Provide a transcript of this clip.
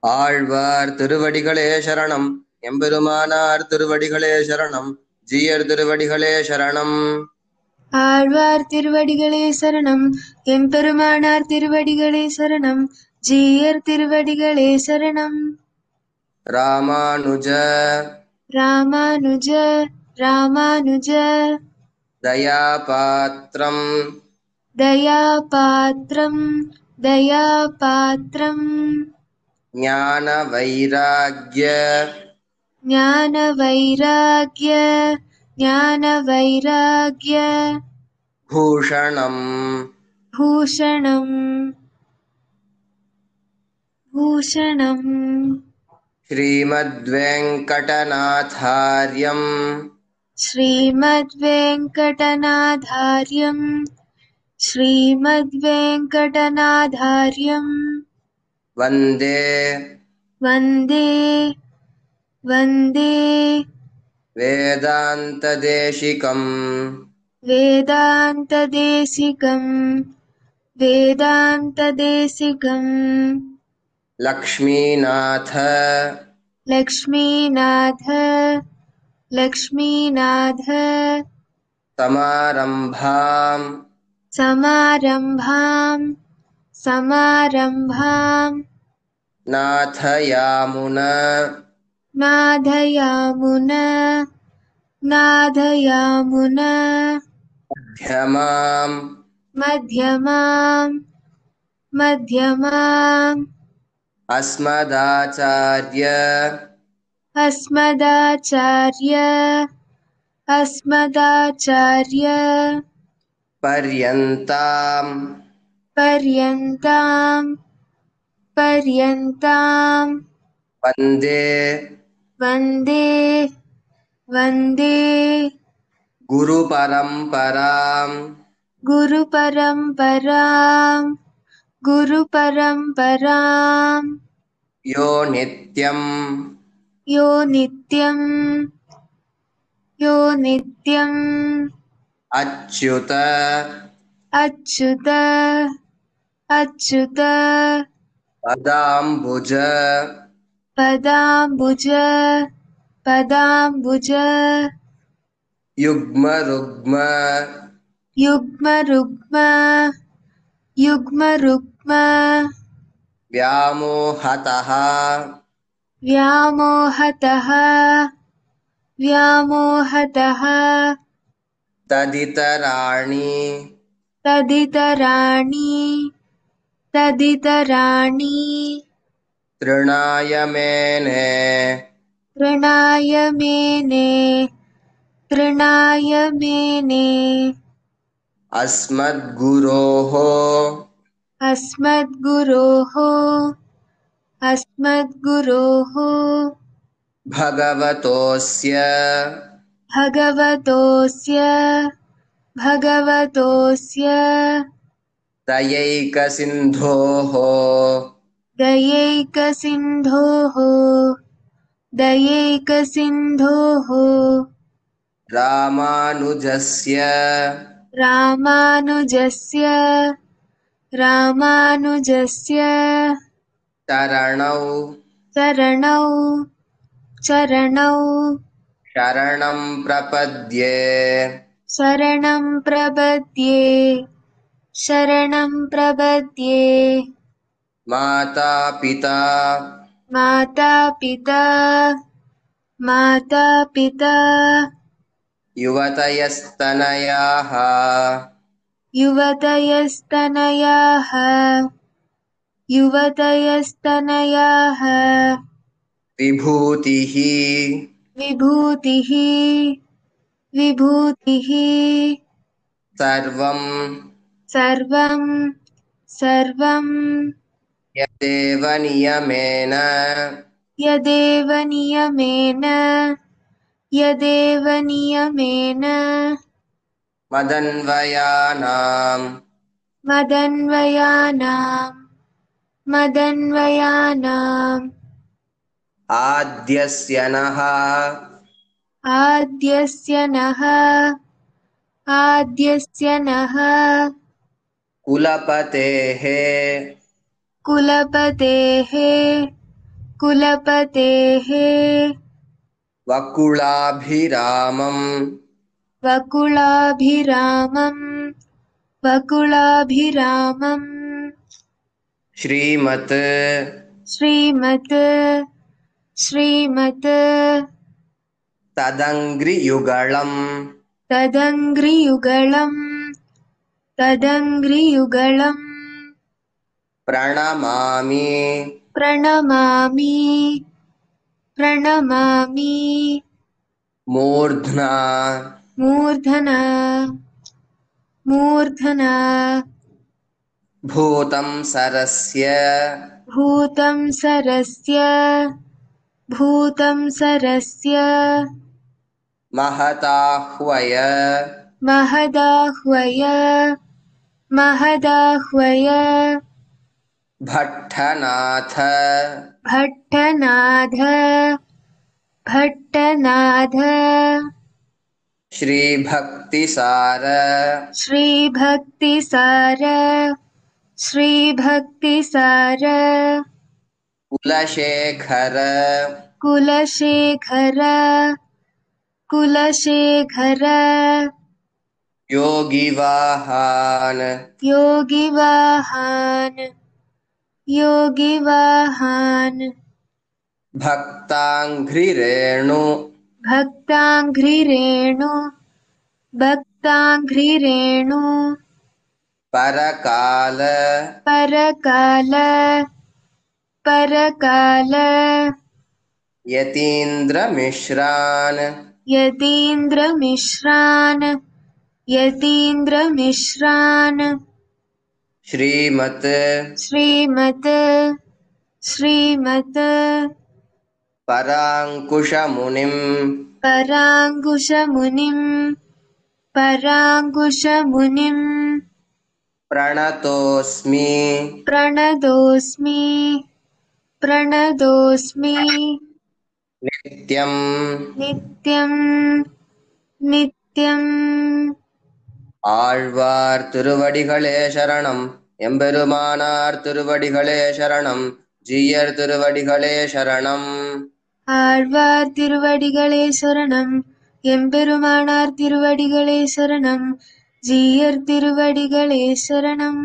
ஆழ்வார் திருவடிகளே சரணம். எம்பெருமானார் திருவடிகளே சரணம். ஜீயர் திருவடிகளே சரணம். ஆழ்வார் திருவடிகளே சரணம். எம்பெருமானார் திருவடிகளே சரணம். ஜீயர் திருவடிகளே சரணம். ராமானுஜ. ராமானுஜ. ராமானுஜ. தயாபாத்திரம். தயாபாத்திரம். தயாபாத்திரம். ஞான வைராகிய ज्ञानवैराग्य ज्ञानवैराग्य பூஷணம் भूषणम् भूषणम् श्रीमद्वेङ्कटनाथार्यम् श्रीमद्वेङ्कटनाधार्यम् श्रीमद्वेङ्कटनाधार्यम् वन्दे। वन्दे। वन्दे। वेदान्तदेशिकम्। वेदान्तदेशिकम्। वेदान्तदेशिकम्। लक्ष्मीनाथ। लक्ष्मीनाथ। लक्ष्मीनाथ। समारम्भाम्। समारम्भाम्। समारम्भाम् नाथयामुन। नाधयामुन नाधयामुन मध्यमाम्। मध्यमाम्। मध्यमाम्। अस्मदाचार्य। अस्मदाचार्य। अस्मदाचार्य। पर्यन्ताम्। पर्यन्ताम् पर्यन्ताम्। वन्दे। वन्दे। वन्दे। गुरुपरम्पराम्। गुरुपरम्पराम्। गुरुपरम्पराम्। यो नित्यम्। यो नित्यम्। यो नित्यम्। अच्युत। अच्युत। अच्युत पदाम्बुज। पदाम्बुज पदाम्बुज। युग्मरुग्म। युग्मरुग्म युग्मरुग्म। व्यामोहतः। व्यामोहतः व्यामोहतः। तदितराणि। तदितराणि। तदितराणि। तृणाय मेने तृणाय मेने तृणाय मेने अस्मद्गुरोः। अस्मद्गुरोः। अस्मद्गुरोः। भगवतोऽस्य। भगवतोऽस्य। भगवतोऽस्य दयैकसिन्धोः दयैकसिन्धोः दयैकसिन्धोः। रामानुजस्य रामानुजस्य रामानुजस्य। चरणौ। चरणौ चरणौ। शरणं प्रपद्ये। शरणं प्रपद्ये शरणं प्रपद्ये। माता पिता माता पिता माता पिता युवतयस्तनयाः। युवतयस्तनयाः। युवतयस्तनयाः। विभूतिः। विभूतिः। विभूतिः। सर्वं सर्वं सर्वं। यदेव नियमेन। यदेव नियमेन। यदेव नियमेन। मदन्वयानाम्। मदन्वयानाम्। मदन्वयानाम्। आद्यस्य नः। आद्यस्य नः। आद्यस्य नः। कुलपतेः। कुलपतेः कुलपतेः। वकुलाभिरामम्। वकुलाभिरामम् वकुलाभिरामम्। श्रीमत्। श्रीमत् श्रीमत्। तदङ्घ्रियुगळम् तदङ्घ्रियुगळम् तदङ्घ्रियुगळम् प्रणमामि। प्रणमामि। प्रणमामि। मूर्ध्ना। मूर्धना। मूर्धना। भूतं सरस्य। भूतं सरस्य। भूतं सरस्य। महताह्वय। महदाह्वय महदाह्वय। भट्टनाथ। भट्टनाथ। भट्टनाथ। श्री भक्ति सार श्रीभक्ति श्रीभक्तिसार। श्रीभक्तिसार। श्रीभक्तिसार। कुलशेखर। कुलशेखर। कुलशेखर। योगिवाहान्। योगिवाहान्। योगिवाहान्। भक्ताङ्घ्रिरेणु। भक्ताङ्घ्रिरेणु। भक्ताङ्घ्रिरेणु। परकाल। परकाल। परकाल। यतीन्द्रमिश्रान्। यतीन्द्रमिश्रान् यतीन्द्रमिश्रान्। श्रीमत् श्रीमत् श्रीमत्। पराङ्कुशमुनिम्। पराङ्कुशमुनिम् पराङ्कुशमुनिम्। प्रणतोऽस्मि। प्रणतोऽस्मि प्रणतोऽस्मि। नित्यम्। नित्यम् नित्यम् ஆழ்வார் திருவடிகளே சரணம். எம்பெருமானார் திருவடிகளே சரணம். ஜீயர் திருவடிகளே சரணம். ஆழ்வார் திருவடிகளே சரணம். எம்பெருமானார் திருவடிகளே சரணம். ஜீயர் திருவடிகளே சரணம்.